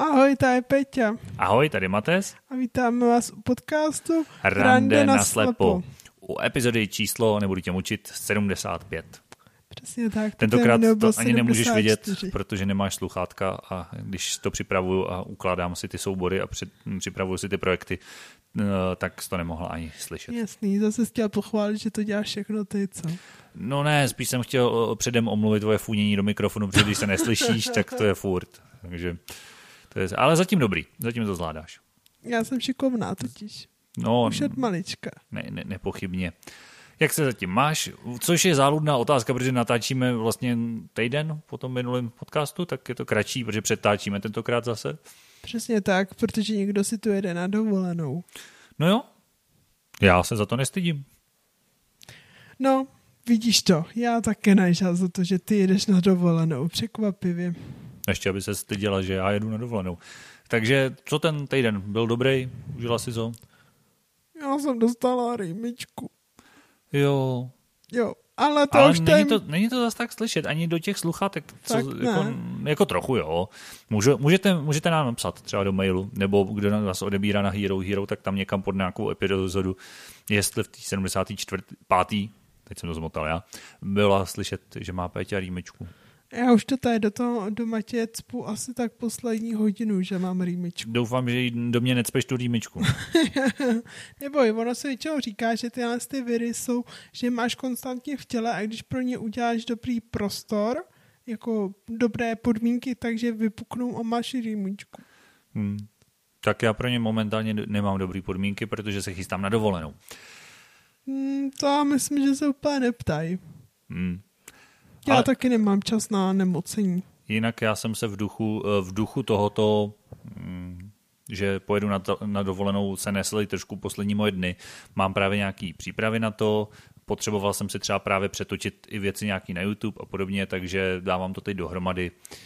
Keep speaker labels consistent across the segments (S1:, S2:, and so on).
S1: Ahoj, tady je Peťa.
S2: Ahoj, tady Mates.
S1: A vítáme vás u podcastu
S2: Rande, Rande na slepo. U epizody číslo, nebudu tě mučit, 75.
S1: Přesně tak.
S2: Tentokrát to ani nemůžeš vidět, protože nemáš sluchátka a když to připravuju a ukládám si ty soubory a připravuju si ty projekty, eh, tak to nemohla ani slyšet.
S1: Jasný, zase chtěl pochválit, že to děláš všechno ty, co?
S2: No ne, spíš jsem chtěl eh, předem omluvit tvoje funění do mikrofonu, protože když se neslyšíš, tak to je furt. Takže to je, ale zatím dobrý, zatím to zvládáš.
S1: Já jsem šikovná totiž. No, Už od malička.
S2: Ne, ne, nepochybně. Jak se zatím máš? Což je záludná otázka, protože natáčíme vlastně týden po tom minulém podcastu, tak je to kratší, protože přetáčíme tentokrát zase.
S1: Přesně tak, protože někdo si tu jede na dovolenou.
S2: No jo, já se za to nestydím.
S1: No, vidíš to, já také nejsem za to, že ty jedeš na dovolenou, překvapivě.
S2: Ještě, aby se styděla, že já jedu na dovolenou. Takže co ten týden? Byl dobrý? Užila si to?
S1: Já jsem dostala rýmičku.
S2: Jo.
S1: Jo, ale to
S2: ale
S1: už
S2: není, to, není to zase tak slyšet, ani do těch sluchátek, co, tak jako, jako, trochu jo. Může, můžete, můžete nám napsat třeba do mailu, nebo kdo nás odebírá na Hero Hero, tak tam někam pod nějakou epizodu, jestli v té 74. pátý, teď jsem to zmotal já, byla slyšet, že má Péťa rýmičku.
S1: Já už to tady do, toho, do Matěje cpu asi tak poslední hodinu, že mám rýmičku.
S2: Doufám, že do mě necpeš tu rýmičku.
S1: Neboj, ono se většinou říká, že tyhle ty viry jsou, že máš konstantně v těle a když pro ně uděláš dobrý prostor, jako dobré podmínky, takže vypuknou a máš rýmičku.
S2: Hmm. Tak já pro ně momentálně nemám dobré podmínky, protože se chystám na dovolenou.
S1: Hmm, to já myslím, že se úplně neptají. Hmm. Já Ale... taky nemám čas na nemocení.
S2: Jinak já jsem se v duchu, eh, v duchu tohoto, mm, že pojedu na, to, na dovolenou, se nesli trošku poslední moje dny. Mám právě nějaký přípravy na to, potřeboval jsem si třeba právě přetočit i věci nějaký na YouTube a podobně, takže dávám to teď dohromady. Eh,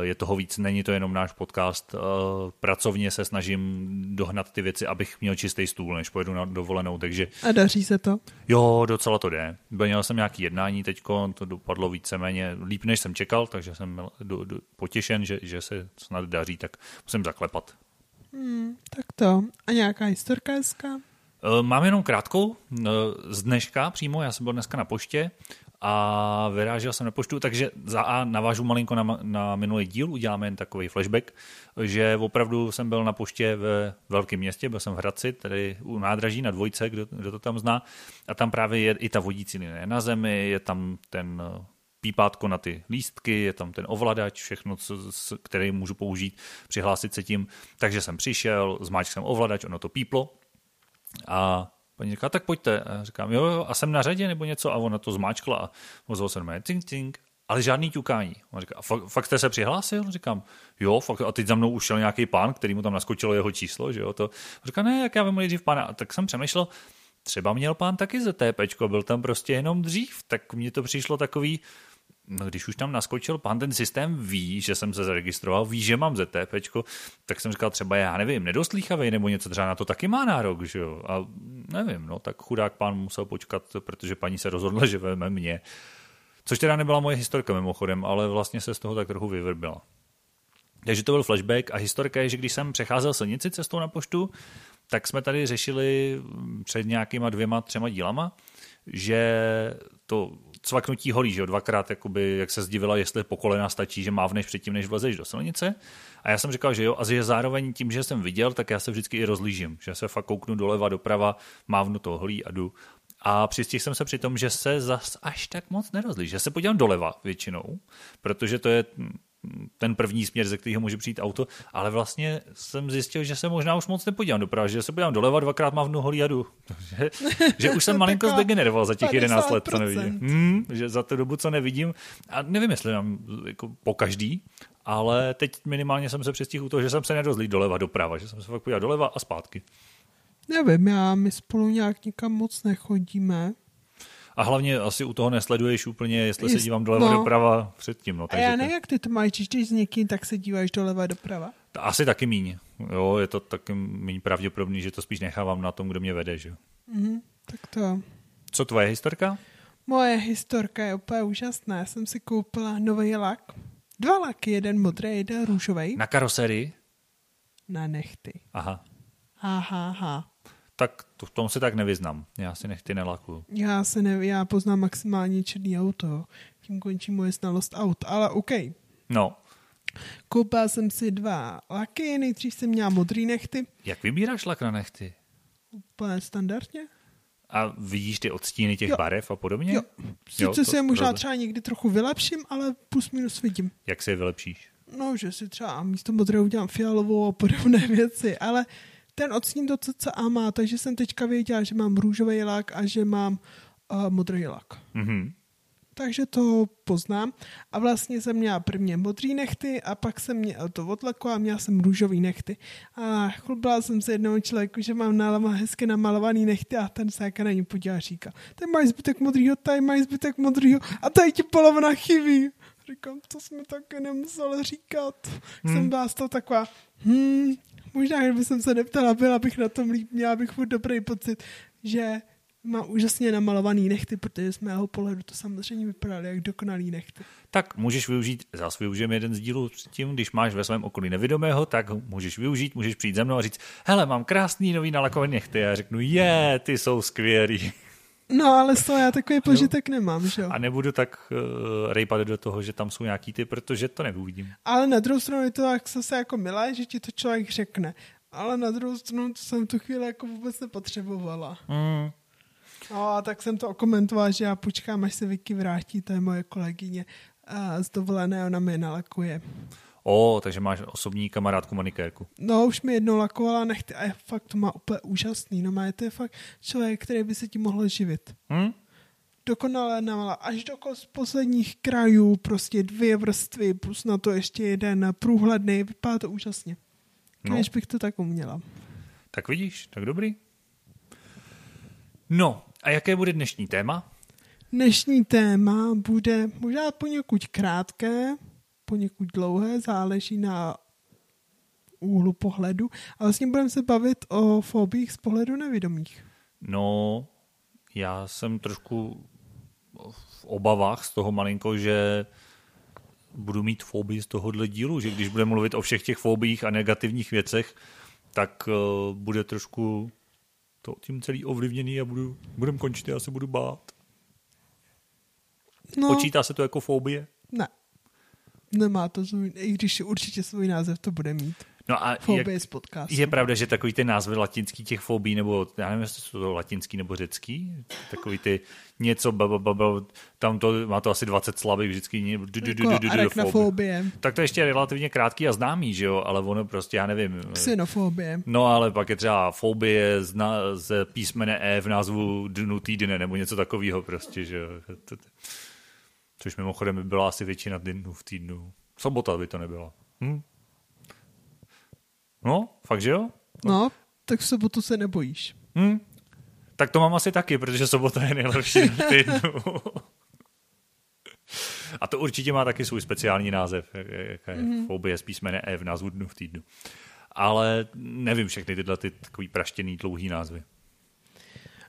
S2: je toho víc, není to jenom náš podcast. Eh, pracovně se snažím dohnat ty věci, abych měl čistý stůl, než pojedu na dovolenou. Takže...
S1: A daří se to?
S2: Jo, docela to jde. Měl jsem nějaký jednání teď, to dopadlo víceméně líp, než jsem čekal, takže jsem do, do, potěšen, že, že se snad daří, tak musím zaklepat.
S1: Hmm, tak to. A nějaká historka hezká?
S2: Eh, mám jenom krátkou, z dneška přímo, já jsem byl dneska na poště a vyrážel jsem na poštu, takže za A navážu malinko na, na minulý díl, uděláme jen takový flashback, že opravdu jsem byl na poště ve velkém městě, byl jsem v Hradci, tady u nádraží na dvojce, kdo, kdo to tam zná, a tam právě je i ta vodící linie na zemi, je tam ten eh, pípátko na ty lístky, je tam ten ovladač, všechno, co, který můžu použít, přihlásit se tím. Takže jsem přišel, zmáčkl jsem ovladač, ono to píplo a Paní říká, tak pojďte. A říkám, jo, jo, a jsem na řadě nebo něco? A ona to zmáčkla a ozval se mě, ting, ting, ale žádný ťukání. On říká, fakt, fakt jste se přihlásil? Říkám, jo, fakt, a teď za mnou ušel nějaký pán, který mu tam naskočilo jeho číslo, že jo, to. On říká, ne, jak já vím nejdřív pána. A tak jsem přemýšlel, třeba měl pán taky ZTP, byl tam prostě jenom dřív, tak mně to přišlo takový, no, když už tam naskočil pán, ten systém ví, že jsem se zaregistroval, ví, že mám ZTP, tak jsem říkal třeba, já nevím, nedoslýchavej nebo něco, třeba na to taky má nárok, že jo. A nevím, no, tak chudák pán musel počkat, protože paní se rozhodla, že veme mě. Což teda nebyla moje historka mimochodem, ale vlastně se z toho tak trochu vyvrbila. Takže to byl flashback a historka je, že když jsem přecházel silnici cestou na poštu, tak jsme tady řešili před nějakýma dvěma, třema dílama, že to cvaknutí holí, že jo, dvakrát, jakoby, jak se zdivila, jestli po kolena stačí, že mávneš předtím, než vlezeš do silnice. A já jsem říkal, že jo, a že zároveň tím, že jsem viděl, tak já se vždycky i rozlížím, že se fakt kouknu doleva, doprava, mávnu to holí a jdu. A přistihl jsem se při tom, že se zas až tak moc nerozlížím, že se podívám doleva většinou, protože to je ten první směr, ze kterého může přijít auto, ale vlastně jsem zjistil, že se možná už moc nepodívám doprava, že se podívám doleva, dvakrát mám v holi jadu. že, že už jsem malinko zdegeneroval za těch 11 let, co nevidím. Hmm, že za tu dobu, co nevidím, a nevím, jestli mám jako po každý, ale teď minimálně jsem se přestihl u toho, že jsem se nedozlí doleva, doprava, že jsem se fakt podíval doleva a zpátky.
S1: Nevím, já, my spolu nějak nikam moc nechodíme.
S2: A hlavně asi u toho nesleduješ úplně, jestli Just, se dívám doleva no. doprava předtím. No,
S1: takže a já nevím, jak ty to máš, když jdeš s někým, tak se díváš doleva doprava.
S2: Asi taky míň. Jo, je to taky míň pravděpodobný, že to spíš nechávám na tom, kdo mě vede. Že?
S1: Mm, tak to.
S2: Co tvoje historka?
S1: Moje historka je úplně úžasná. Já jsem si koupila nový lak. Dva laky, jeden modrý, jeden růžový.
S2: Na karoserii?
S1: na nechty.
S2: Aha.
S1: Ha, ha, ha.
S2: Tak to, v tom se tak nevyznám. Já si nechty nelakuju.
S1: Já se ne, já poznám maximálně černý auto. Tím končí moje znalost aut, ale OK.
S2: No,
S1: Koupila jsem si dva laky, nejdřív jsem měla modrý nechty,
S2: jak vybíráš lak na nechty?
S1: úplně standardně.
S2: A vidíš ty odstíny těch
S1: Jo.
S2: barev a podobně?
S1: Jo. Sice
S2: Jo, to
S1: se je možná třeba někdy trochu vylepším, ale plus minus vidím.
S2: Jak si je vylepšíš?
S1: No, že si třeba místo modrého udělám fialovou a podobné věci, ale ten odstín to CCA má, takže jsem teďka věděla, že mám růžový lak a že mám uh, modrý lak.
S2: Mhm.
S1: Takže to poznám. A vlastně jsem měla prvně modrý nechty a pak jsem měla to odlaku a měla jsem růžový nechty. A chlubila jsem se jednomu člověku, že mám nálama hezky namalovaný nechty a ten se jaká na ní podíval a říká, tady máš zbytek modrýho, tady máš zbytek modrýho a tady ti polovina chybí. Říkám, to jsme taky nemuseli říkat. Hmm. Jsem byla z toho taková, hmm, možná, kdyby jsem se neptala, byla bych na tom líp, měla bych furt dobrý pocit, že má úžasně namalovaný nechty, protože z mého pohledu to samozřejmě vypadaly jak dokonalý nechty.
S2: Tak můžeš využít, zase využijeme jeden z dílů tím, když máš ve svém okolí nevědomého, tak můžeš využít, můžeš přijít ze mnou a říct, hele, mám krásný nový nalakovaný nechty. A já řeknu, je, ty jsou skvělý.
S1: No, ale z toho já takový požitek nemám, že jo.
S2: A nebudu tak uh, rejpat do toho, že tam jsou nějaký ty, protože to neuvidím.
S1: Ale na druhou stranu je to tak zase jako milé, že ti to člověk řekne. Ale na druhou stranu to jsem tu chvíli jako vůbec nepotřebovala.
S2: Mm.
S1: No a tak jsem to okomentovala, že já počkám, až se Vicky vrátí, to je moje kolegyně a z dovolené, ona mi nalakuje.
S2: O, takže máš osobní kamarádku manikérku.
S1: No, už mi jednou lakovala nechty a je fakt to má úplně úžasný. No má to je fakt člověk, který by se tím mohl živit.
S2: Hm?
S1: Dokonale namala až do posledních krajů, prostě dvě vrstvy, plus na to ještě jeden průhledný, vypadá to úžasně.
S2: No.
S1: Než bych to tak uměla.
S2: Tak vidíš, tak dobrý. No, a jaké bude dnešní téma?
S1: Dnešní téma bude možná poněkud krátké, poněkud dlouhé, záleží na úhlu pohledu. A vlastně budeme se bavit o fobích z pohledu nevědomých.
S2: No, já jsem trošku v obavách z toho malinko, že budu mít fobii z tohohle dílu, že když budeme mluvit o všech těch fobiích a negativních věcech, tak uh, bude trošku to tím celý ovlivněný a budu, budem končit, já se budu bát.
S1: No,
S2: Počítá se to jako fobie?
S1: ne. Nemá to svůj, i když určitě svůj název to bude mít.
S2: No a
S1: Fobie
S2: jak,
S1: z podcastu.
S2: je pravda, že takový ty názvy latinský těch fobí, nebo já nevím, jestli jsou to latinský nebo řecký, takový ty něco, ba, ba, ba, ba, tam to má to asi 20 slavy vždycky.
S1: Jako arachnofobie,
S2: Tak to ještě je relativně krátký a známý, že jo, ale ono prostě, já nevím.
S1: xenofobie.
S2: No ale pak je třeba fobie z, na, z písmene E v názvu dnu týdne, nebo něco takového prostě, že jo. Což mimochodem by byla asi většina dnů v týdnu. Sobota by to nebyla. Hm? No, fakt, že jo?
S1: No, tak v sobotu se nebojíš.
S2: Hm? Tak to mám asi taky, protože sobota je nejlepší v týdnu. A to určitě má taky svůj speciální název, jak- jaká je mm-hmm. fobie písmene E v názvu dnu v týdnu. Ale nevím všechny tyhle ty takový praštěný dlouhý názvy.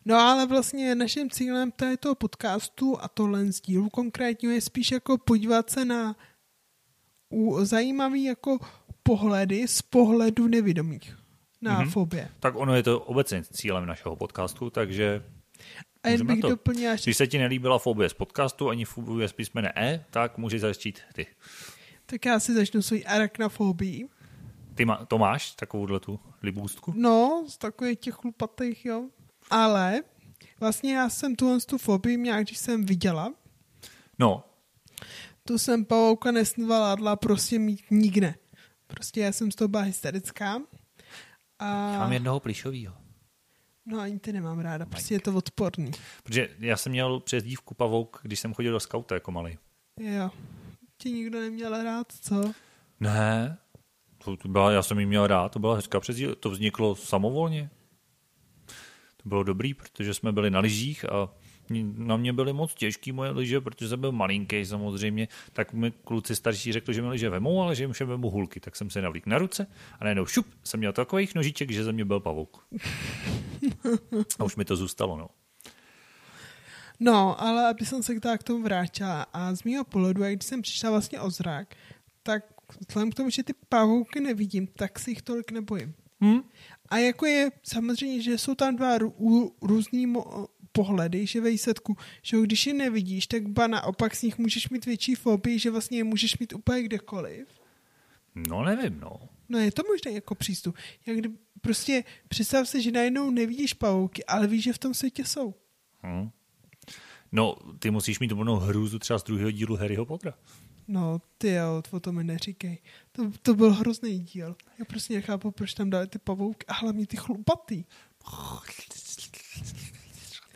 S1: No ale vlastně naším cílem této podcastu a tohle z dílu konkrétně je spíš jako podívat se na zajímavý jako pohledy z pohledu nevědomých na mm-hmm.
S2: Mhm.
S1: fobie.
S2: Tak ono je to obecně cílem našeho podcastu, takže
S1: A jen bych
S2: to.
S1: doplnila, že
S2: když se ti nelíbila fobie z podcastu ani fobie z písmene E, tak můžeš začít ty.
S1: tak já si začnu svojí arachnofobii.
S2: Ty má, to máš, takovouhle tu libůstku?
S1: No, z takových těch chlupatých, jo. Ale vlastně já jsem tuhle tu fobii měla, když jsem viděla.
S2: No,
S1: Tu jsem pavouka nesnvaládla prostě mít nikde. Prostě já jsem z toho byla hysterická. A...
S2: já mám jednoho plišovýho.
S1: No ani ty nemám ráda, prostě je to odporný.
S2: Protože já jsem měl přezdívku pavouk, když jsem chodil do skauta jako malý.
S1: Jo. Ti nikdo neměl rád, co?
S2: Ne, to, to byla, já jsem ji měl rád, to byla hezká přezdívka, to vzniklo samovolně. Bylo dobrý, protože jsme byli na lyžích a na mě byly moc těžký moje lyže, protože jsem byl malinký samozřejmě, tak mi kluci starší řekli, že mi lyže vemou, ale že jim všem vemu hulky, tak jsem se navlík na ruce a najednou šup, jsem měl takových nožiček, že ze mě byl pavouk. A už mi to zůstalo, no.
S1: No, ale aby jsem se tak k tomu vrátila a z mého pohledu, jak když jsem přišla vlastně o zrak, tak vzhledem k tomu, že ty pavouky nevidím, tak si jich tolik nebojím.
S2: Hm?
S1: A jako je samozřejmě, že jsou tam dva rů, různý mo- pohledy, že ve výsledku, že když je nevidíš, tak ba naopak z nich můžeš mít větší fobii, že vlastně je můžeš mít úplně kdekoliv.
S2: No nevím, no.
S1: No je to možná jako přístup. Jak kdy, prostě představ si, že najednou nevidíš pavouky, ale víš, že v tom světě jsou.
S2: Hm. No, ty musíš mít úplnou hrůzu třeba z druhého dílu Harryho Pottera.
S1: No, ty jo, o tom mi neříkej. To, to byl hrozný díl. Já prostě nechápu, proč tam dali ty pavouky a hlavně ty chlupatý.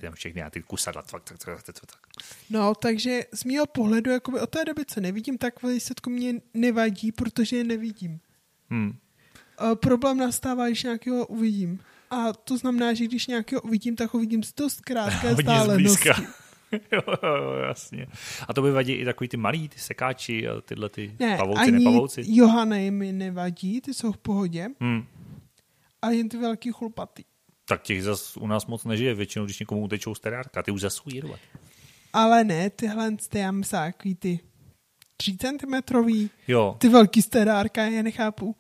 S2: Tam všechny a ty kusadla, tak, tak, tak, tak, tak.
S1: No, takže z mého pohledu, jakoby od té doby, co nevidím, tak výsledku mě nevadí, protože je nevidím.
S2: Hm.
S1: A problém nastává, když nějakého uvidím. A to znamená, že když nějakého uvidím, tak ho vidím z dost krátké
S2: Hodně
S1: vzdálenosti.
S2: zblízka. jo, jo, jasně. A to by vadí i takový ty malí, ty sekáči a tyhle ty
S1: Ne,
S2: pavouci,
S1: ani
S2: nepavouci.
S1: Johany mi nevadí, ty jsou v pohodě,
S2: Hm.
S1: ale jen ty velký chlupatý.
S2: Tak těch zas u nás moc nežije. Většinou, když někomu utečou z terárka, ty už zas jedou.
S1: Ale ne, tyhle, ty já myslím, takový ty 3 centimetrový,
S2: Jo,
S1: ty velký z terárka, já nechápu.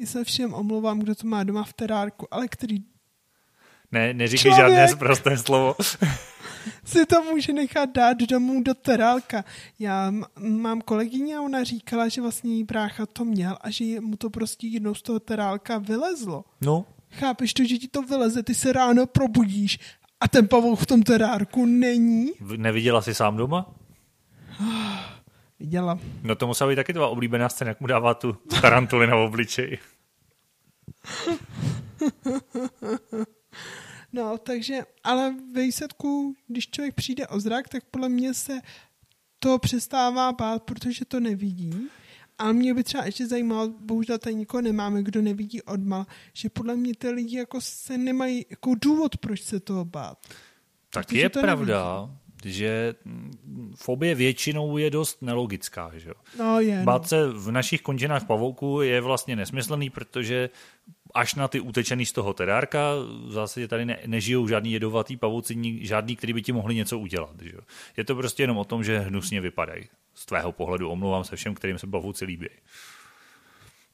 S1: Já se všem omlouvám, kdo to má doma v terárku, ale který
S2: ne, neříkej
S1: Člověk!
S2: žádné zprosté slovo.
S1: Si to může nechat dát domů do terálka. Já mám kolegyně a ona říkala, že vlastně jí brácha to měl a že mu to prostě jednou z toho terálka vylezlo.
S2: No,
S1: Chápeš to, že ti to vyleze, ty se ráno probudíš a ten pavouk v tom terárku není?
S2: neviděla jsi sám doma?
S1: Viděla.
S2: No to musela být taky tvá oblíbená scéna, jak mu dává tu tarantuli na obličej.
S1: No, takže, ale ve výsledku, když člověk přijde o zrak, tak podle mě se to přestává bát, protože to nevidí. A mě by třeba ještě zajímalo, bohužel tady nikoho nemáme, kdo nevidí odmal, že podle mě ty lidi jako se nemají jako důvod, proč se toho bát.
S2: Tak
S1: Protože
S2: je
S1: to
S2: pravda, že fobie většinou je dost nelogická. Že?
S1: No je, no.
S2: Bát se v našich končinách pavouků je vlastně nesmyslný, protože až na ty utečený z toho terárka, v zásadě tady ne, nežijou žádný jedovatý pavouci, žádný, který by ti mohli něco udělat. Že? Je to prostě jenom o tom, že hnusně vypadají. Z tvého pohledu omlouvám se všem, kterým se pavouci líbí.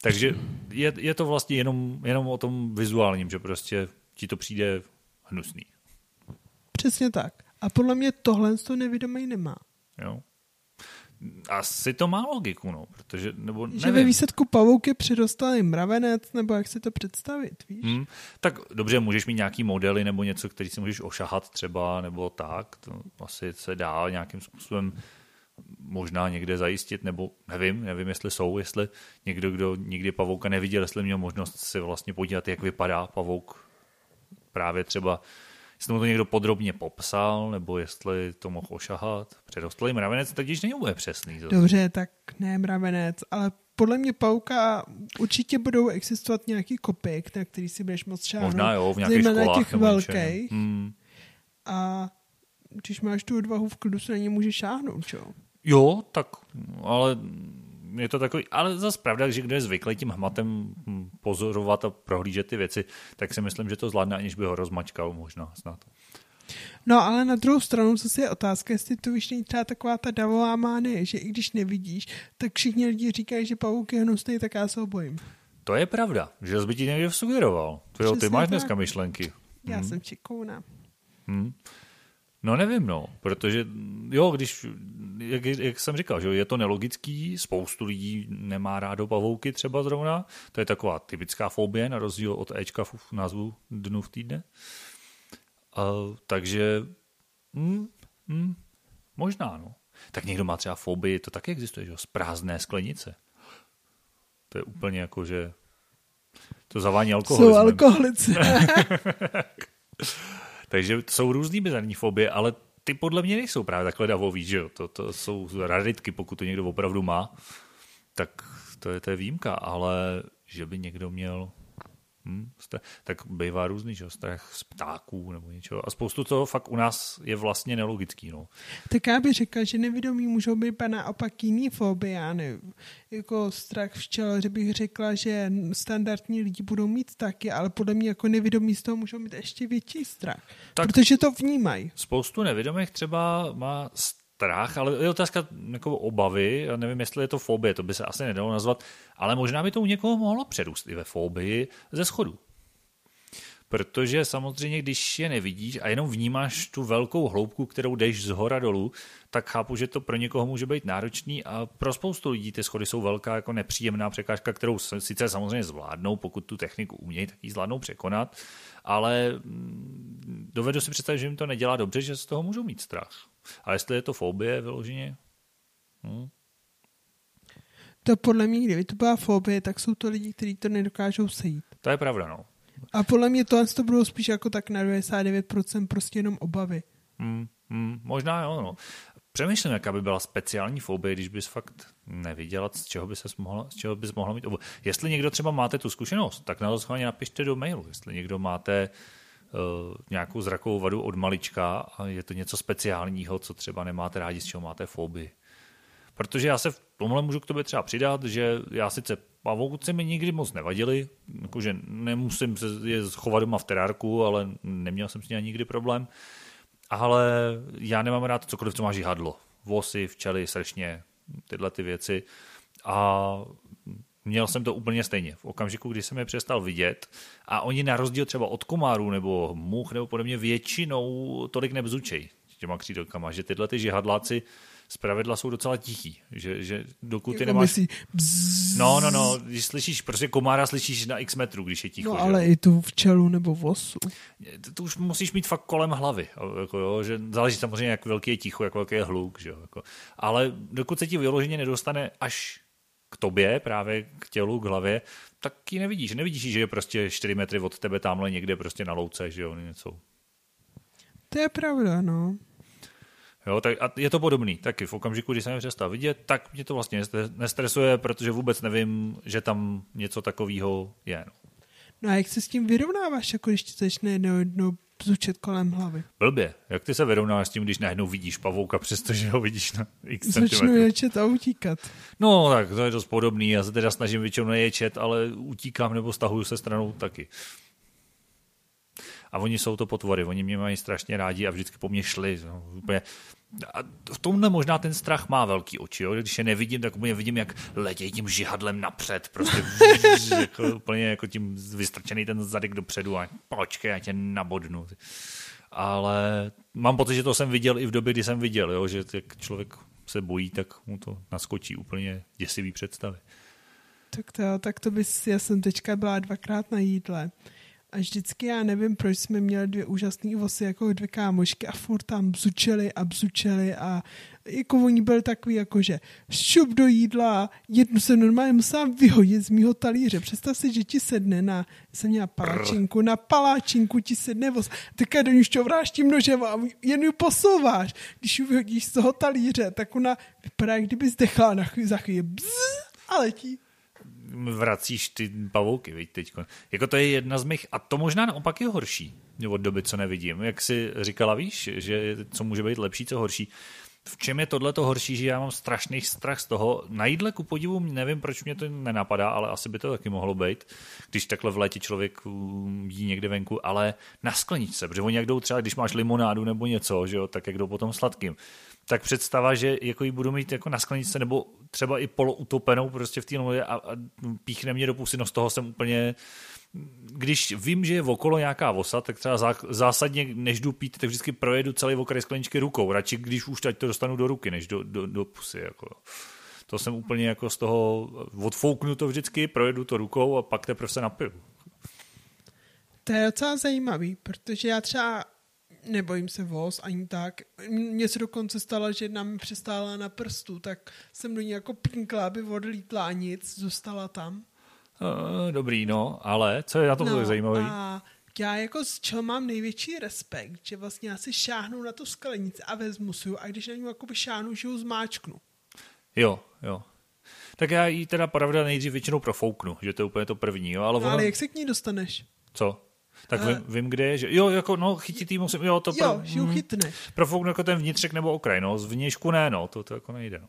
S2: Takže je, je to vlastně jenom, jenom o tom vizuálním, že prostě ti to přijde hnusný.
S1: Přesně tak. A podle mě tohle to nevědomý nemá.
S2: Jo. Asi to má logiku, no, protože, nebo
S1: Že ve
S2: nevím.
S1: výsledku pavouk je přirostalý mravenec, nebo jak si to představit, víš?
S2: Hmm. Tak dobře, můžeš mít nějaký modely nebo něco, který si můžeš ošahat třeba, nebo tak, to asi se dá nějakým způsobem možná někde zajistit, nebo nevím, nevím, jestli jsou, jestli někdo, kdo nikdy pavouka neviděl, jestli měl možnost si vlastně podívat, jak vypadá pavouk právě třeba, jestli mu to někdo podrobně popsal, nebo jestli to mohl ošahat. Předostlý mravenec totiž není úplně přesný. zase.
S1: Dobře, tak ne mravenec, ale podle mě pauka určitě budou existovat nějaký kopik, na který si budeš moc šáhnout.
S2: Možná jo, v nějakých
S1: zejména těch velkých.
S2: Hmm.
S1: A když máš tu odvahu v klidu, se na ně můžeš šáhnout, čo?
S2: Jo, tak, ale je to takový, ale zase pravda, že kdo je zvyklý tím hmatem hm, pozorovat a prohlížet ty věci, tak si myslím, že to zvládne, aniž by ho rozmačkal možná snad.
S1: No ale na druhou stranu zase je otázka, jestli to víš není třeba taková ta davová mánie, že i když nevidíš, tak všichni lidi říkají, že pavouk je hnusný, tak já se ho bojím.
S2: To je pravda, že by ti někdo sugeroval. To jo, ty máš
S1: tak.
S2: dneska myšlenky.
S1: Já
S2: Hmm.
S1: jsem šikovná.
S2: Hmm. No nevím, no, protože jo, když, jak, jak jsem říkal, že jo, je to nelogický, spoustu lidí nemá rádo pavouky třeba zrovna, to je taková typická fobie, na rozdíl od Ečka v názvu dnu v týdne. Uh, takže hm, hm, možná, no. Tak někdo má třeba fobii, to taky existuje, že jo, z prázdné sklenice. To je úplně jako, že to zavání
S1: Jsou
S2: alkoholismem.
S1: alkoholici.
S2: Takže jsou různý bizarní fobie, ale ty podle mě nejsou právě takhle davový, že jo? To, to jsou raritky, pokud to někdo opravdu má, tak to je, to je výjimka, ale že by někdo měl hm, strach, tak bývá různý, že? Strach z ptáků nebo něčeho. A spoustu toho fakt u nás je vlastně nelogický, no.
S1: tak já bych řekla, že nevědomí můžou být pa naopak jiný fobie, já nevím. Jako strach včel, že bych řekla, že standardní lidi budou mít taky, ale podle mě jako nevědomí z toho můžou mít ještě větší strach.
S2: Tak-
S1: Protože to vnímají.
S2: Spoustu nevědomých třeba má strach, ale je otázka jako obavy, já nevím, jestli je to fobie, to by se asi nedalo nazvat, ale možná by to u někoho mohlo přerůst i ve fobii ze schodu. Protože samozřejmě, když je nevidíš a jenom vnímáš tu velkou hloubku, kterou jdeš z hora dolů, tak chápu, že to pro někoho může být náročný a pro spoustu lidí ty schody jsou velká jako nepříjemná překážka, kterou sice samozřejmě zvládnou, pokud tu techniku umějí, tak ji zvládnou překonat, ale mm, dovedu si představit, že jim to nedělá dobře, že z toho můžou mít strach. A jestli je to fobie vyloženě? Hmm.
S1: To podle mě, kdyby to byla fobie, tak jsou to lidi, kteří to nedokážou sejít.
S2: To je pravda, no.
S1: A podle mě to, to budou spíš jako tak na 99% prostě jenom obavy.
S2: Hmm, hmm, možná jo, no. Přemýšlím, jaká by byla speciální fobie, když bys fakt neviděla, z čeho, by mohla, z čeho bys mohla mít obu. Jestli někdo třeba máte tu zkušenost, tak na to schválně napište do mailu. Jestli někdo máte uh, nějakou zrakovou vadu od malička a je to něco speciálního, co třeba nemáte rádi, z čeho máte fobii. Protože já se v tomhle můžu k tobě třeba přidat, že já sice pavouci mi nikdy moc nevadili, jakože nemusím se je schovat doma v terárku, ale neměl jsem s ní nikdy problém. Ale já nemám rád cokoliv, co má žihadlo. Vosy, včely, sršně, tyhle ty věci. A měl jsem to úplně stejně. V okamžiku, kdy jsem je přestal vidět a oni na rozdíl třeba od komárů nebo much nebo podobně většinou tolik nebzučej těma křídelkama, že tyhle ty žihadláci pravidla jsou docela tichý, že, že dokud ty jako nemáš... Myslí, no, no, no, když slyšíš, prostě komára slyšíš na x metru, když je ticho.
S1: No, ale že? i tu včelu nebo vosu.
S2: To už musíš mít fakt kolem hlavy, jako, jo, že záleží samozřejmě, jak velký je ticho, jak velký je hluk, že jo, jako. ale dokud se ti vyloženě nedostane až k tobě, právě k tělu, k hlavě, tak ji nevidíš. Nevidíš, že je prostě 4 metry od tebe tamhle někde prostě na louce, že jo, něco.
S1: To je pravda, no.
S2: Jo, tak a je to podobný. Taky v okamžiku, kdy jsem je přestal vidět, tak mě to vlastně nestresuje, protože vůbec nevím, že tam něco takového je. No.
S1: no a jak se s tím vyrovnáváš, jako když ti začne jedno, jedno bzučet kolem hlavy?
S2: Blbě. Jak ty se vyrovnáváš s tím, když najednou vidíš pavouka, přestože ho vidíš na x
S1: Začnu ječet a utíkat.
S2: No, tak to je dost podobný. Já se teda snažím většinou neječet, ale utíkám nebo stahuju se stranou taky. A oni jsou to potvory, oni mě mají strašně rádi a vždycky po mně šli. No, úplně. A v tomhle možná ten strach má velký oči. Jo? Když je nevidím, tak úplně vidím, jak letějí tím žihadlem napřed. Prostě jako, úplně jako tím vystrčený ten zadek dopředu a počkej, já tě nabodnu. Ale mám pocit, že to jsem viděl i v době, kdy jsem viděl, jo? že jak člověk se bojí, tak mu to naskočí úplně děsivý představy.
S1: Tak to, tak to bys, já jsem teďka byla dvakrát na jídle a vždycky já nevím, proč jsme měli dvě úžasné vosy, jako dvě kámošky a furt tam bzučeli a bzučeli a jako oni byli takový, jakože šup do jídla, jednu se normálně musela vyhodit z mýho talíře. Představ si, že ti sedne na, jsem měla paláčinku, na paláčinku ti sedne vos, teďka do ní vráštím nožem a jen ji posouváš. Když ji vyhodíš z toho talíře, tak ona vypadá, jak kdyby zdechla na chvíli, za chvíli bzz, a letí
S2: vracíš ty pavouky, viď, teď. Jako to je jedna z mých, a to možná naopak je horší od doby, co nevidím. Jak si říkala, víš, že co může být lepší, co horší. V čem je tohle to horší, že já mám strašný strach z toho. Na jídle ku podivu nevím, proč mě to nenapadá, ale asi by to taky mohlo být, když takhle v létě člověk um, jí někde venku, ale na skleničce, protože oni jak jdou třeba, když máš limonádu nebo něco, že jo, tak jak jdou potom sladkým tak představa, že jako ji budu mít jako na skleničce nebo třeba i poloutopenou prostě v té a, a píchne mě do pusy, no z toho jsem úplně když vím, že je okolo nějaká vosa, tak třeba zásadně, než jdu pít, tak vždycky projedu celý okraj skleničky rukou. Radši, když už teď to dostanu do ruky, než do, do, do pusy. Jako. To jsem úplně jako z toho, odfouknu to vždycky, projedu to rukou a pak teprve se napiju.
S1: To je docela zajímavý, protože já třeba nebojím se voz ani tak. Mně se dokonce stalo, že jedna mi přestála na prstu, tak jsem do ní jako pinkla, aby odlítla a nic, zůstala tam.
S2: Uh, dobrý, no, ale co je na tom no, zajímavé?
S1: A já jako z čeho mám největší respekt, že vlastně já si šáhnu na tu sklenici a vezmu si a když na ní jakoby šáhnu, že ho zmáčknu.
S2: Jo, jo. Tak já ji teda pravda nejdřív většinou profouknu, že to je úplně to první. Jo, ale,
S1: no, ale jak se k ní dostaneš?
S2: Co? Tak vím, vím, kde je, že jo, jako no, chytit musím, jo, to
S1: jo, pro, že mm, chytneš.
S2: Profouknu jako ten vnitřek nebo okraj, no, z vnějšku ne, no, to, to jako nejde, no.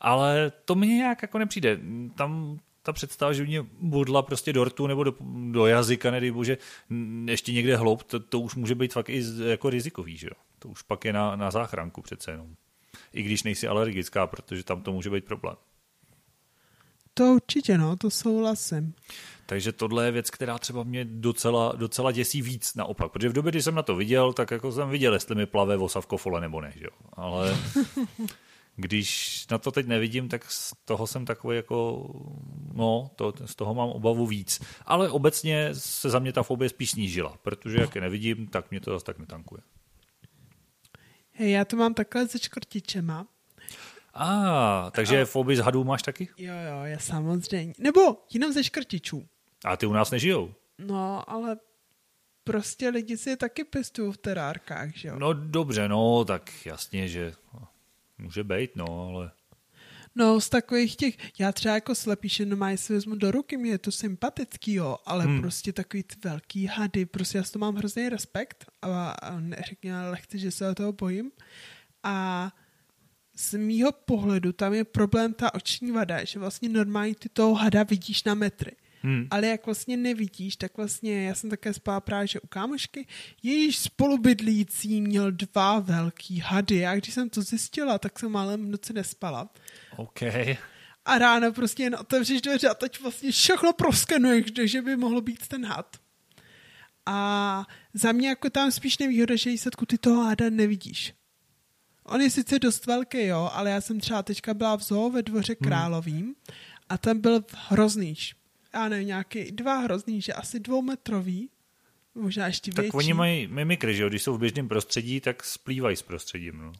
S2: Ale to mi nějak jako nepřijde. Tam ta představa, že mě budla prostě do rtu nebo do, do jazyka, nedej bože, ještě někde hloub, to, to už může být fakt i jako rizikový, že jo. To už pak je na, na záchranku přece jenom. I když nejsi alergická, protože tam to může být problém.
S1: To určitě, no, to souhlasím.
S2: Takže tohle je věc, která třeba mě docela, docela děsí víc naopak. Protože v době, kdy jsem na to viděl, tak jako jsem viděl, jestli mi plave osavkofole nebo ne. Že jo? Ale když na to teď nevidím, tak z toho jsem takový jako, no, to, z toho mám obavu víc. Ale obecně se za mě ta fobie spíš snížila, protože jak je nevidím, tak mě to zase tak netankuje.
S1: Hej, já to mám takhle se čkrtičema.
S2: A, ah, takže a... fobii z hadů máš taky?
S1: Jo, jo, je samozřejmě. Nebo jenom ze škrtičů.
S2: A ty u nás nežijou?
S1: No, ale prostě lidi si je taky pěstují v terárkách, že jo?
S2: No dobře, no, tak jasně, že může být, no, ale...
S1: No, z takových těch, já třeba jako slepíš, no má si vezmu do ruky, mě je to sympatický, jo, ale hmm. prostě takový ty velký hady, prostě já s to mám hrozný respekt a, a neřekněme lehce, že se o toho bojím. A z mýho pohledu tam je problém ta oční vada, že vlastně normálně ty toho hada vidíš na metry. Hmm. Ale jak vlastně nevidíš, tak vlastně já jsem také spala právě že u kámošky, jejíž spolubydlící měl dva velký hady. A když jsem to zjistila, tak jsem málem v noci nespala.
S2: OK.
S1: A ráno prostě jen otevřeš dveře a teď vlastně všechno proskenuješ, že by mohlo být ten had. A za mě jako tam spíš nevýhoda, že výsledku ty toho hada nevidíš. On je sice dost velký, jo, ale já jsem třeba teďka byla v zoo ve dvoře hmm. královým a tam byl hrozný, já nevím, nějaký dva hrozný, že asi dvoumetrový, možná ještě větší.
S2: Tak oni mají mimikry, že jo, když jsou v běžném prostředí, tak splývají s prostředím, no.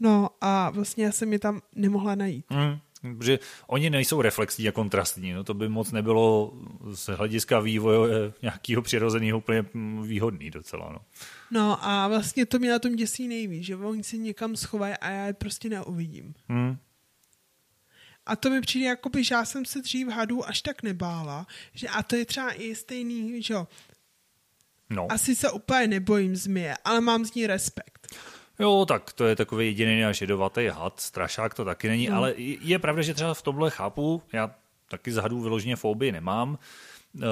S1: No a vlastně já jsem je tam nemohla najít.
S2: Hmm. Protože oni nejsou reflexní a kontrastní, no to by moc nebylo z hlediska vývoje nějakého přirozeného úplně výhodný docela. No.
S1: no a vlastně to mě na tom děsí nejvíc, že oni se někam schovají a já je prostě neuvidím. Hmm. A to mi přijde, jako by, že já jsem se dřív hadů až tak nebála, že a to je třeba i stejný, že jo, No. Asi se úplně nebojím zmije, ale mám z ní respekt.
S2: Jo, tak to je takový jediný až jedovatý had, strašák to taky není, hmm. ale je pravda, že třeba v tomhle chápu, já taky z hadů vyloženě fobii nemám, Uh,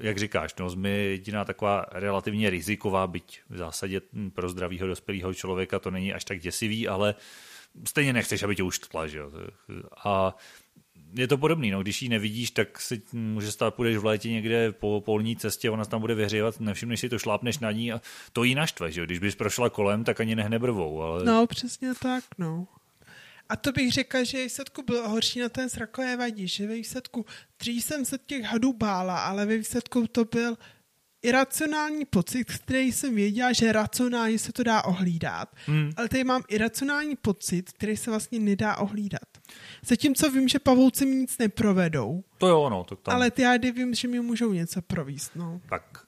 S2: jak říkáš, no, je jediná taková relativně riziková, byť v zásadě pro zdravého dospělého člověka to není až tak děsivý, ale stejně nechceš, aby tě uštla, že jo. A je to podobný, no, když ji nevidíš, tak si může stát, půjdeš v létě někde po polní cestě, ona tam bude vyhřívat, nevšimneš si to, šlápneš na ní a to jí naštve, že? Když bys prošla kolem, tak ani nehne brvou. Ale...
S1: No, přesně tak, no. A to bych řekla, že výsledku bylo horší na ten zrakové vadí, že ve výsledku, dřív jsem se těch hadů bála, ale ve výsledku to byl iracionální pocit, který jsem věděla, že racionálně se to dá ohlídat, hmm. ale tady mám iracionální pocit, který se vlastně nedá ohlídat. Zatímco vím, že pavouci mi nic neprovedou.
S2: To jo, no. To
S1: tam... Ale ty já vím, že mi můžou něco províst, no.
S2: Tak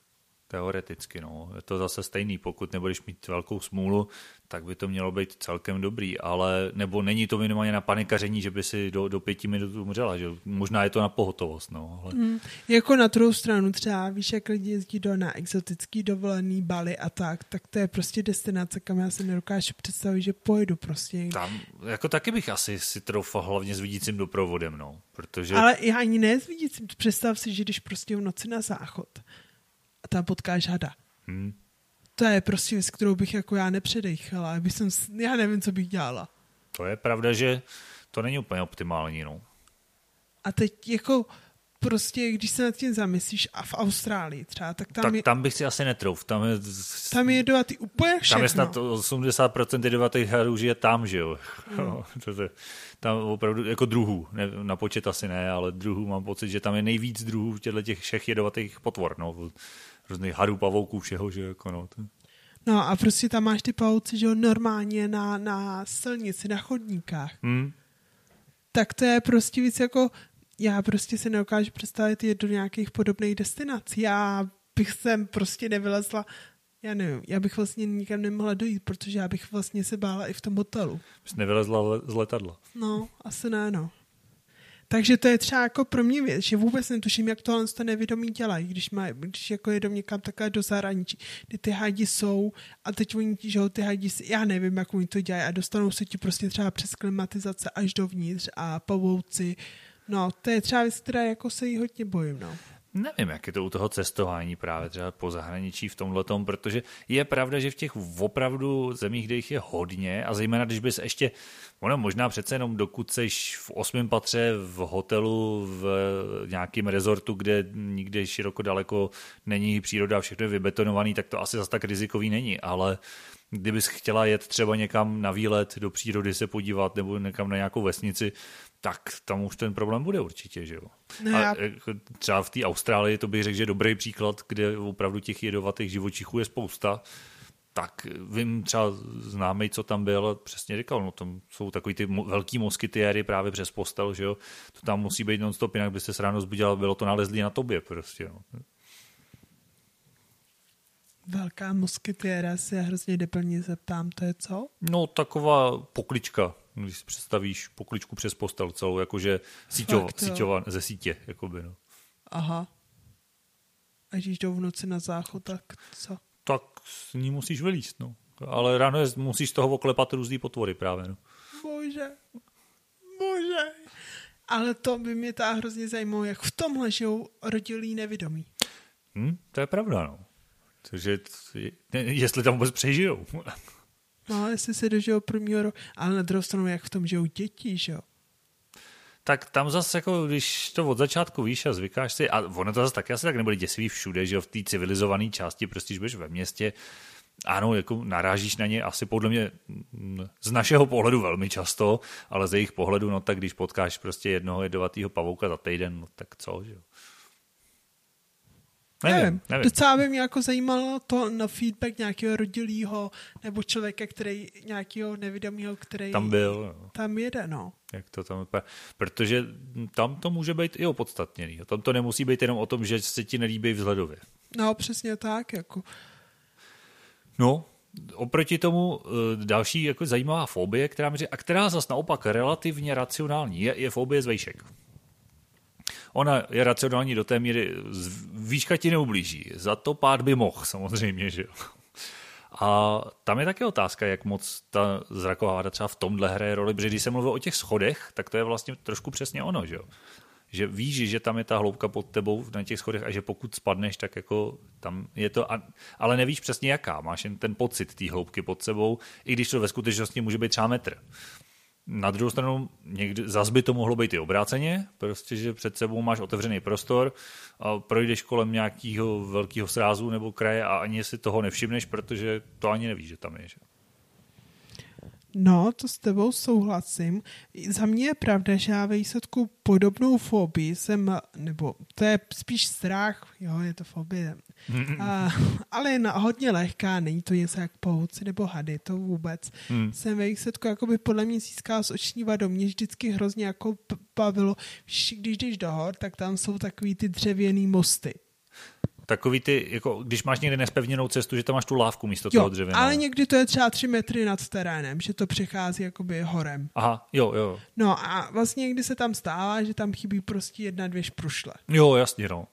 S2: Teoreticky, no. Je to zase stejný, pokud nebudeš mít velkou smůlu, tak by to mělo být celkem dobrý, ale nebo není to minimálně na panikaření, že by si do, do pěti minut umřela, že možná je to na pohotovost, no. Ale...
S1: Mm, jako na druhou stranu třeba, víš, jak lidi jezdí do na exotický dovolený Bali a tak, tak to je prostě destinace, kam já se nedokážu představit, že pojedu prostě.
S2: Tam, jako taky bych asi si troufal hlavně s vidícím doprovodem, no, protože...
S1: Ale já ani ne s vidícím, představ si, že když prostě v noci na záchod, a tam potkáš hada. Hmm. To je prostě věc, kterou bych jako já nepředechala. Jsem, já nevím, co bych dělala.
S2: To je pravda, že to není úplně optimální, no.
S1: A teď jako prostě, když se nad tím zamyslíš a v Austrálii třeba, tak tam
S2: tak
S1: je...
S2: tam bych si asi netrouf. Tam je,
S1: tam je jedovatý úplně všechno.
S2: Tam je snad 80% jedovatých hadů žije tam, že jo. No. tam opravdu jako druhů, ne, na počet asi ne, ale druhů mám pocit, že tam je nejvíc druhů těchto těch všech jedovatých potvor, no různých hadů, pavouků, všeho, že jako no.
S1: No a prostě tam máš ty pavouci, že jo, normálně na, na silnici, na chodníkách. Hmm. Tak to je prostě víc jako, já prostě si nedokážu představit jít do nějakých podobných destinací. Já bych sem prostě nevylezla, já nevím, já bych vlastně nikam nemohla dojít, protože já bych vlastně se bála i v tom hotelu.
S2: Jsi nevylezla z letadla.
S1: No, asi ne, no. Takže to je třeba jako pro mě věc, že vůbec netuším, jak tohle to nevědomí dělají, když, má, když jako jedou někam takhle do zahraničí, kdy ty hadi jsou a teď oni, že ty hadi, já nevím, jak oni to dělají a dostanou se ti prostě třeba přes klimatizace až dovnitř a pavouci. No, to je třeba věc, která jako se jí hodně bojím, no.
S2: Nevím, jak je to u toho cestování právě třeba po zahraničí v tomhle tom, protože je pravda, že v těch opravdu zemích, kde jich je hodně a zejména, když bys ještě, ono možná přece jenom dokud seš v osmém patře v hotelu v nějakém rezortu, kde nikde široko daleko není příroda a všechno je vybetonovaný, tak to asi zase tak rizikový není, ale kdybys chtěla jet třeba někam na výlet do přírody se podívat nebo někam na nějakou vesnici, tak tam už ten problém bude určitě, že jo.
S1: No
S2: a
S1: já-
S2: jako třeba v té Austrálii to bych řekl, že dobrý příklad, kde opravdu těch jedovatých živočichů je spousta, tak vím třeba známý, co tam byl, přesně říkal, no tam jsou takový ty mo- velký moskytiéry právě přes postel, že jo, to tam musí být non-stop, jinak byste se ráno zbudil, bylo to nalezlý na tobě prostě, no.
S1: Velká moskytiera se hrozně deplně zeptám, to je co?
S2: No, taková poklička, když si představíš pokličku přes postel celou, jakože síťov,
S1: Fakt,
S2: síťova, ze sítě, jakoby, no.
S1: Aha. A když jdou v noci na záchod, tak co?
S2: Tak s ní musíš vylíst, no. Ale ráno je, musíš z toho oklepat různý potvory právě, no.
S1: Bože, bože. Ale to by mě ta hrozně zajímalo, jak v tomhle žijou rodilí nevědomí.
S2: Hm, to je pravda, no. Takže jestli tam vůbec přežijou.
S1: No, jestli se dožijou prvního roku, ale na druhou stranu, jak v tom žijou děti, že jo?
S2: tak tam zase, jako, když to od začátku víš a zvykáš si, a ono to zase taky asi tak nebude děsivý všude, že jo, v té civilizované části, prostě, když budeš ve městě, ano, jako narážíš na ně asi podle mě mm, z našeho pohledu velmi často, ale z jejich pohledu, no tak když potkáš prostě jednoho jedovatého pavouka za týden, no tak co, že jo.
S1: Nevím, nevím. Docela by mě jako zajímalo to na feedback nějakého rodilého nebo člověka, který nějakého nevědomého, který
S2: Tam byl, no.
S1: tam jede, no.
S2: jak to tam vypadá. Protože tam to může být i opodstatněný. Tam to nemusí být jenom o tom, že se ti nelíbí vzhledově.
S1: No, přesně tak, jako.
S2: No, oproti tomu eh, další jako zajímavá fobie, která mi, ří- a která zase naopak relativně racionální, je, je fobie z vejšek. Ona je racionální do té míry, výška ti neublíží, za to pád by mohl samozřejmě, že jo. A tam je také otázka, jak moc ta zraková třeba v tomhle hraje roli, protože když se mluví o těch schodech, tak to je vlastně trošku přesně ono, že jo. Že víš, že tam je ta hloubka pod tebou na těch schodech a že pokud spadneš, tak jako tam je to, a, ale nevíš přesně jaká, máš jen ten pocit té hloubky pod sebou, i když to ve skutečnosti může být třeba metr. Na druhou stranu, někdy, zas by to mohlo být i obráceně, prostě, že před sebou máš otevřený prostor a projdeš kolem nějakého velkého srázu nebo kraje a ani si toho nevšimneš, protože to ani nevíš, že tam je. Že?
S1: No, to s tebou souhlasím. Za mě je pravda, že já ve výsledku podobnou fobii jsem, nebo to je spíš strach, jo, je to fobie, a, ale je na, hodně lehká, není to něco jak pavouci nebo hady, to vůbec.
S2: Hmm.
S1: Jsem ve výsledku jakoby podle mě získala z oční vadou. Mě vždycky hrozně jako bavilo, když jdeš do hor, tak tam jsou takový ty dřevěný mosty.
S2: Takový ty, jako když máš někde nespevněnou cestu, že tam máš tu lávku místo toho
S1: Jo,
S2: dřevina.
S1: ale někdy to je třeba tři metry nad terénem, že to přechází jakoby horem.
S2: Aha, jo, jo.
S1: No a vlastně někdy se tam stává, že tam chybí prostě jedna, dvě šprušle.
S2: Jo, jasně, no.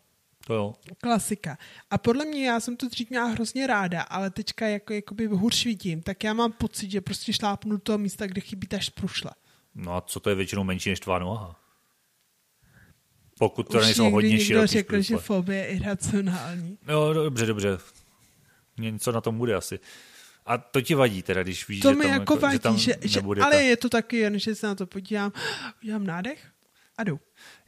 S2: To jo.
S1: Klasika. A podle mě, já jsem to dřív měla hrozně ráda, ale teďka jako, jakoby hůř vidím, tak já mám pocit, že prostě šlápnu do toho místa, kde chybí ta šprušle.
S2: No a co to je většinou menší než tvá noha? Pokud to
S1: Už
S2: nejsou hodně široký
S1: řekl, že fobie je iracionální.
S2: No, dobře, dobře. Něco na tom bude asi. A to ti vadí teda, když víš,
S1: To
S2: že
S1: mi
S2: tam,
S1: jako
S2: že
S1: vadí,
S2: tam
S1: že, že, ale
S2: ta...
S1: je to taky jen, že se na to podívám, udělám nádech a jdu.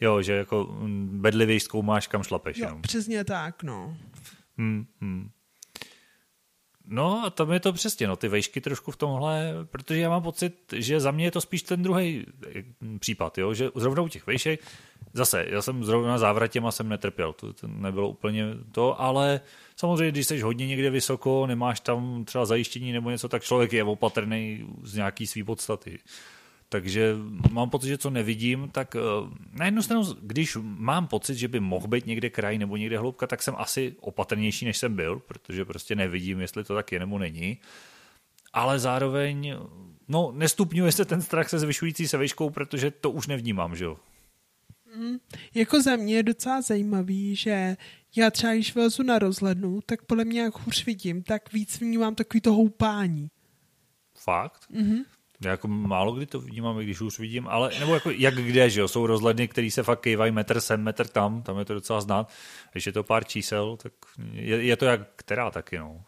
S2: Jo, že jako mm, bedlivěji zkoumáš, kam šlapeš.
S1: Jo,
S2: Jenom.
S1: přesně tak, no.
S2: Hmm, hmm. No a tam je to přesně, no, ty vejšky trošku v tomhle, protože já mám pocit, že za mě je to spíš ten druhý případ, jo, že zrovna u těch vejšek, zase, já jsem zrovna závratěma jsem netrpěl, to, to nebylo úplně to, ale samozřejmě, když jsi hodně někde vysoko, nemáš tam třeba zajištění nebo něco, tak člověk je opatrný z nějaký svý podstaty. Takže mám pocit, že co nevidím, tak eh, na jednu stranu, když mám pocit, že by mohl být někde kraj nebo někde hloubka, tak jsem asi opatrnější, než jsem byl, protože prostě nevidím, jestli to tak je nebo není. Ale zároveň, no, nestupňuje se ten strach se zvyšující se výškou, protože to už nevnímám, že jo.
S1: Jako za mě je docela zajímavý, že já třeba, když vylezu na rozhlednu, tak podle mě, jak hůř vidím, tak víc vnímám takový to houpání.
S2: Fakt?
S1: Mhm.
S2: Já jako málo kdy to vidím, ale když už vidím, ale nebo jako jak kde, že jo, jsou rozhledny, které se fakt kývají metr sem, metr tam, tam je to docela znát. Když je to pár čísel, tak je, je to jak která taky, no.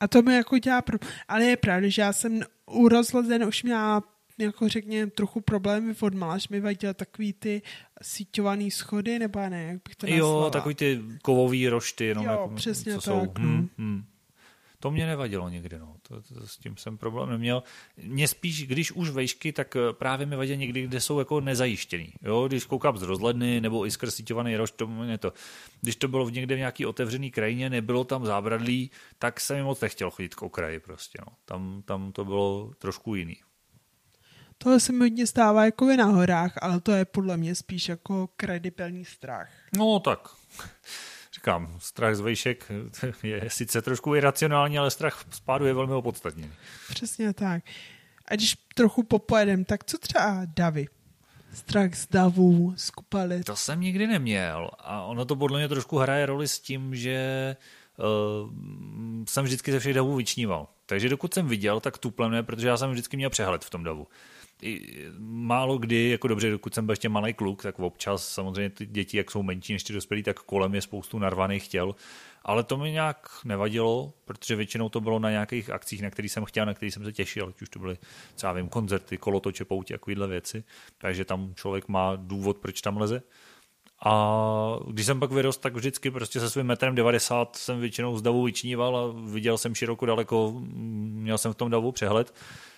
S1: A to mi jako dělá pro... Ale je pravda, že já jsem u rozhledny už měla jako řekněme trochu problémy od malaš mi vadil takový ty síťovaný schody, nebo ne, jak bych to nazvala.
S2: Jo, takový ty kovový rošty. Jenom
S1: jo,
S2: jako,
S1: přesně
S2: co
S1: tak.
S2: Jsou.
S1: No.
S2: Hmm, hmm. To mě nevadilo někdy, no. To, to, s tím jsem problém neměl. Mě spíš, když už vejšky, tak eh, právě mi vadí někdy, kde jsou jako nezajištěný. Jo, když koukám z rozhledny nebo i skrz síťovaný rošt, to mě to. Když to bylo v někde v nějaký otevřený krajině, nebylo tam zábradlí, tak jsem mi moc nechtěl chodit k okraji prostě, no. Tam, tam to bylo trošku jiný.
S1: Tohle se mi hodně stává jako na horách, ale to je podle mě spíš jako kredibilní strach.
S2: No tak, říkám, strach z vejšek je sice trošku iracionální, ale strach z pádu je velmi opodstatněný.
S1: Přesně tak. A když trochu popojedem, tak co třeba davy? Strach z davů, z kupalit.
S2: To jsem nikdy neměl a ono to podle mě trošku hraje roli s tím, že uh, jsem vždycky ze všech davů vyčníval. Takže dokud jsem viděl, tak tuplem ne, protože já jsem vždycky měl přehled v tom davu. I málo kdy, jako dobře, dokud jsem byl ještě malý kluk, tak občas samozřejmě ty děti, jak jsou menší než ty dospělí, tak kolem je spoustu narvaných těl. Ale to mi nějak nevadilo, protože většinou to bylo na nějakých akcích, na kterých jsem chtěl, na kterých jsem se těšil, ať už to byly, já vím, koncerty, kolotoče, poutě, takovéhle věci. Takže tam člověk má důvod, proč tam leze. A když jsem pak vyrost, tak vždycky prostě se svým metrem 90 jsem většinou z davu vyčníval a viděl jsem široko daleko, měl jsem v tom davu přehled,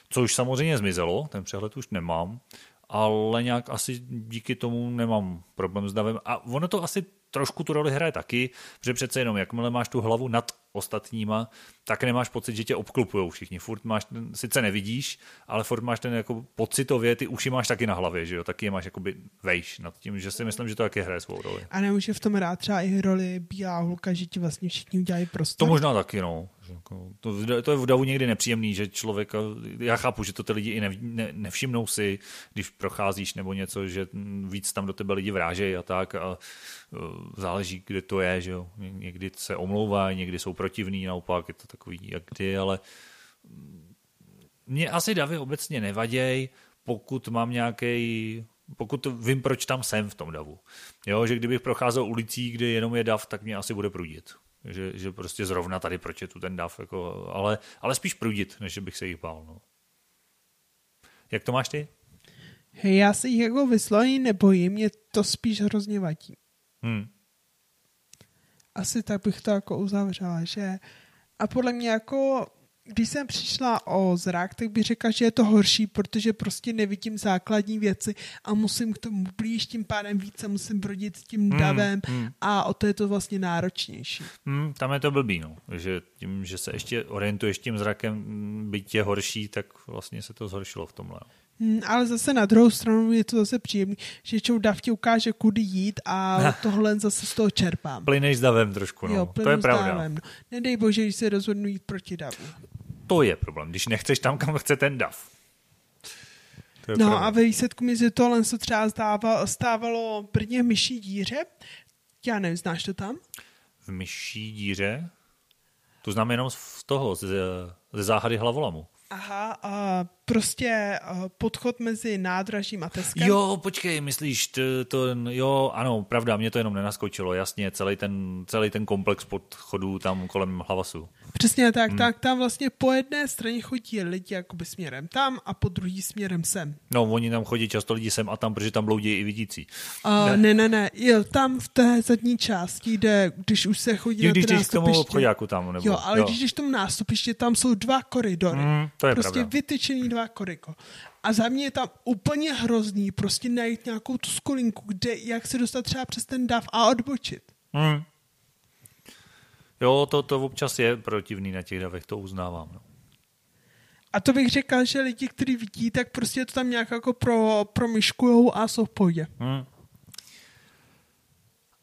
S2: což samozřejmě zmizelo, ten přehled už nemám, ale nějak asi díky tomu nemám problém s davem. A ono to asi trošku tu roli hraje taky, protože přece jenom jakmile máš tu hlavu nad ostatníma, tak nemáš pocit, že tě obklupují všichni. Furt máš, ten, sice nevidíš, ale furt máš ten jako pocitově, ty uši máš taky na hlavě, že jo, taky je máš jakoby vejš nad tím, že si myslím, že to taky hraje svou roli.
S1: A nemůže v tom hrát třeba i roli bílá hulka, že ti vlastně všichni udělají prostor?
S2: To možná taky, no. Jako, to, to je v davu někdy nepříjemný, že člověk, já chápu, že to ty lidi i ne, ne, nevšimnou si, když procházíš nebo něco, že víc tam do tebe lidi vrážejí a tak a uh, záleží, kde to je, že jo. Někdy se omlouvají, někdy jsou protivný, naopak je to takový jak kdy, ale mě asi davy obecně nevaděj, pokud mám nějaký pokud vím, proč tam jsem v tom davu. Jo, že kdybych procházel ulicí, kde jenom je dav, tak mě asi bude prudit. Že, že prostě zrovna tady, proč je tu ten dav, jako, ale, ale spíš prudit, než bych se jich bál. No. Jak to máš ty?
S1: Hej, já se jich jako vysloveně nebojím, mě to spíš hrozně vadí.
S2: Hmm.
S1: Asi tak bych to jako uzavřela, že a podle mě jako když jsem přišla o zrak, tak bych řekla, že je to horší, protože prostě nevidím základní věci a musím k tomu blíž, tím pádem více musím brodit s tím davem
S2: hmm, hmm.
S1: a o to je to vlastně náročnější.
S2: Hmm, tam je to blbý, no. že tím, že se ještě orientuješ tím zrakem, byť je horší, tak vlastně se to zhoršilo v tomhle.
S1: Hmm, ale zase na druhou stranu je to zase příjemný, že čou dav ti ukáže, kudy jít a tohle zase z toho čerpám.
S2: Plyneš s davem trošku, no.
S1: Jo,
S2: to je pravda.
S1: Davem, no. Nedej bože, když se rozhodnu jít proti davu.
S2: To je problém, když nechceš tam, kam chce ten dav.
S1: No pravda. a ve výsledku mi se tohle se třeba stávalo, stávalo prvně v myší díře. Já nevím, znáš to tam?
S2: V myší díře? To znám jenom z toho, ze, ze záhady hlavolamu.
S1: Aha, a prostě podchod mezi nádražím a Teskem.
S2: Jo, počkej, myslíš, to, to, jo, ano, pravda, mě to jenom nenaskočilo, jasně, celý ten, celý ten komplex podchodů tam kolem Hlavasu.
S1: Přesně tak, hmm. tak tam vlastně po jedné straně chodí lidi jakoby směrem tam a po druhý směrem sem.
S2: No, oni tam chodí často lidi sem a tam, protože tam bloudí i vidící.
S1: Uh, ne. ne, ne, ne, jo, tam v té zadní části, kde, když už se chodí
S2: jo,
S1: na
S2: když
S1: jdeš
S2: k tomu obchodáku tam, nebo,
S1: Jo, ale jo. když jdeš tomu nástupiště, tam jsou dva koridory.
S2: Hmm, to je
S1: prostě
S2: pravda.
S1: vytyčený dva koridory. A za mě je tam úplně hrozný prostě najít nějakou tu skolinku, kde, jak se dostat třeba přes ten dav a odbočit.
S2: Hmm. Jo, to, to občas je protivný na těch davech, to uznávám. No.
S1: A to bych řekl, že lidi, kteří vidí, tak prostě to tam nějak jako pro, promyškujou a jsou v pohodě.
S2: Hmm.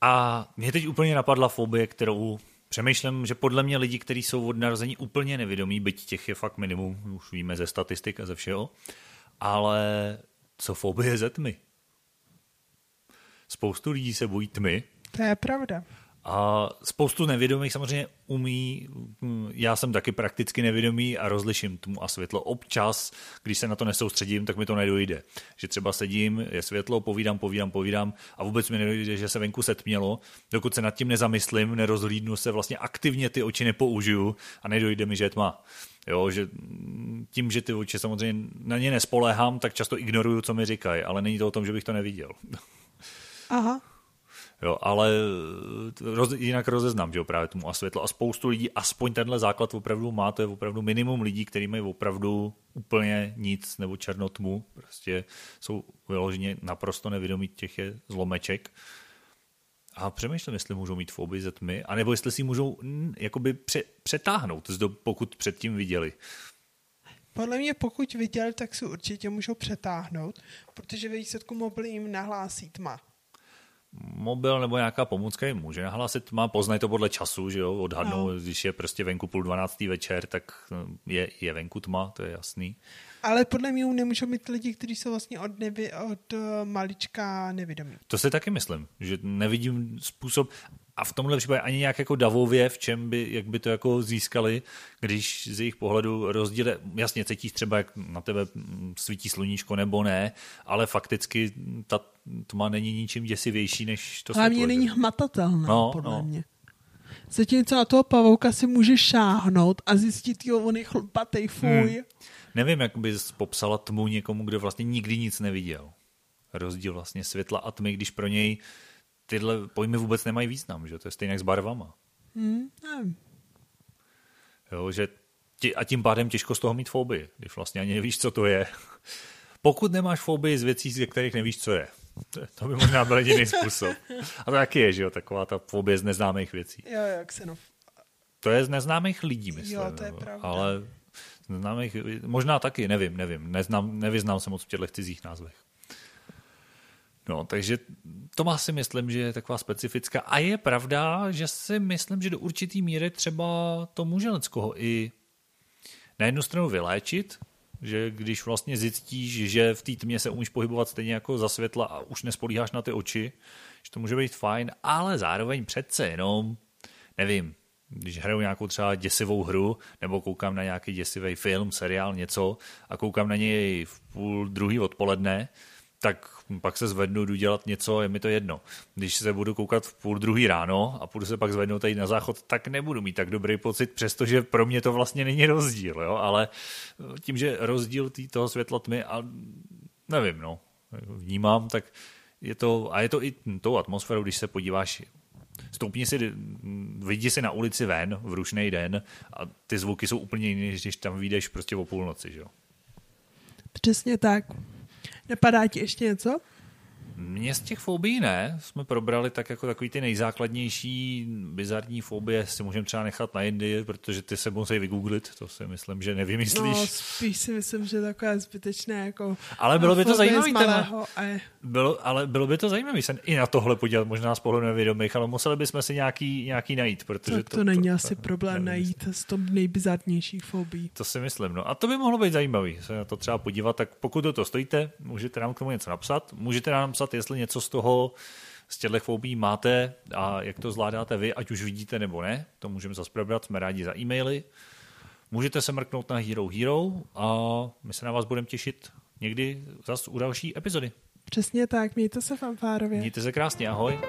S2: A mě teď úplně napadla fobie, kterou přemýšlím, že podle mě lidi, kteří jsou od narození úplně nevědomí, byť těch je fakt minimum, už víme ze statistik a ze všeho, ale co fobie ze tmy? Spoustu lidí se bojí tmy.
S1: To je pravda.
S2: A spoustu nevědomých samozřejmě umí, já jsem taky prakticky nevědomý a rozliším tmu a světlo. Občas, když se na to nesoustředím, tak mi to nedojde. Že třeba sedím, je světlo, povídám, povídám, povídám a vůbec mi nedojde, že se venku setmělo, dokud se nad tím nezamyslím, nerozhlídnu se, vlastně aktivně ty oči nepoužiju a nedojde mi, že je tma. Jo, že tím, že ty oči samozřejmě na ně nespoléhám, tak často ignoruju, co mi říkají, ale není to o tom, že bych to neviděl.
S1: Aha.
S2: Jo, ale roz, jinak rozeznám, že jo, právě tomu a světlo. A spoustu lidí aspoň tenhle základ opravdu má, to je opravdu minimum lidí, kteří mají opravdu úplně nic nebo černotmu, prostě jsou vyloženě naprosto nevědomí těch je zlomeček. A přemýšlím, jestli můžou mít fobii ze tmy, anebo jestli si můžou jakoby pře, přetáhnout, pokud předtím viděli.
S1: Podle mě, pokud viděli, tak si určitě můžou přetáhnout, protože ve výsledku mobil jim nahlásí tma
S2: mobil nebo nějaká pomůcka jim může nahlásit, má poznají to podle času, že jo, odhadnou, no. když je prostě venku půl dvanáctý večer, tak je, je venku tma, to je jasný.
S1: Ale podle mě nemůžou mít lidi, kteří jsou vlastně od, nevi, od eh, malička nevědomí.
S2: To si taky myslím, že nevidím způsob, a v tomhle případě ani nějak jako davově, v čem by, jak by to jako získali, když z jejich pohledu rozdíle, jasně cítíš třeba, jak na tebe svítí sluníčko nebo ne, ale fakticky ta tma není ničím děsivější než to
S1: Hlavně není hmatatelná, no, podle no. mě. Zatímco na toho pavouka si můžeš šáhnout a zjistit, jo, on je chlpatej, fuj. Hmm.
S2: Nevím, jak bys popsala tmu někomu, kdo vlastně nikdy nic neviděl. Rozdíl vlastně světla a tmy, když pro něj tyhle pojmy vůbec nemají význam, že to je stejně jak s barvama.
S1: Hmm,
S2: Jo, že ti, a tím pádem těžko z toho mít fobii, když vlastně ani nevíš, co to je. Pokud nemáš fobii z věcí, ze kterých nevíš, co je. To by možná byl jediný způsob. A to taky je, že jo, taková ta fobie z neznámých věcí.
S1: Jo, jo, ksenov.
S2: To je z neznámých lidí, myslím.
S1: Jo, to je pravda.
S2: Ale z neznámých, možná taky, nevím, nevím. Neznám, nevyznám se moc v těchto cizích názvech. No, takže to má si myslím, že je taková specifická. A je pravda, že si myslím, že do určitý míry třeba to může Leckoho i na jednu stranu vyléčit, že když vlastně zjistíš, že v té tmě se umíš pohybovat stejně jako za světla a už nespolíháš na ty oči, že to může být fajn, ale zároveň přece jenom, nevím, když hraju nějakou třeba děsivou hru, nebo koukám na nějaký děsivý film, seriál, něco a koukám na něj v půl druhý odpoledne, tak pak se zvednu, jdu dělat něco, je mi to jedno. Když se budu koukat v půl druhý ráno a půjdu se pak zvednout tady na záchod, tak nebudu mít tak dobrý pocit, přestože pro mě to vlastně není rozdíl, jo? ale tím, že rozdíl tý, toho světla tmy a nevím, no, vnímám, tak je to, a je to i tou atmosférou, když se podíváš stoupni si, vidí si na ulici ven v rušný den a ty zvuky jsou úplně jiné, když tam vyjdeš prostě o půlnoci, že jo?
S1: Přesně tak. Nepadá ti ještě něco?
S2: Mně z těch fobií ne, jsme probrali tak jako takový ty nejzákladnější bizarní fobie, si můžeme třeba nechat na jindy, protože ty se musí vygooglit, to si myslím, že nevymyslíš.
S1: No, spíš si myslím, že takové zbytečné jako
S2: Ale bylo by to zajímavé. A... Bylo, ale bylo by to zajímavé se i na tohle podívat, možná z pohledu nevědomých, ale museli bychom si nějaký, nějaký najít, protože
S1: tak to, to, není to, asi to, problém najít z tom nejbizarnější fobí.
S2: To si myslím, no a to by mohlo být zajímavé se na to třeba podívat, tak pokud do to stojíte, můžete nám k tomu něco napsat, můžete nám napsat napsat, jestli něco z toho z těchto fobí máte a jak to zvládáte vy, ať už vidíte nebo ne. To můžeme zase probrat, jsme rádi za e-maily. Můžete se mrknout na Hero Hero a my se na vás budeme těšit někdy zase u další epizody.
S1: Přesně tak, mějte se fanfárově.
S2: Mějte se krásně, ahoj.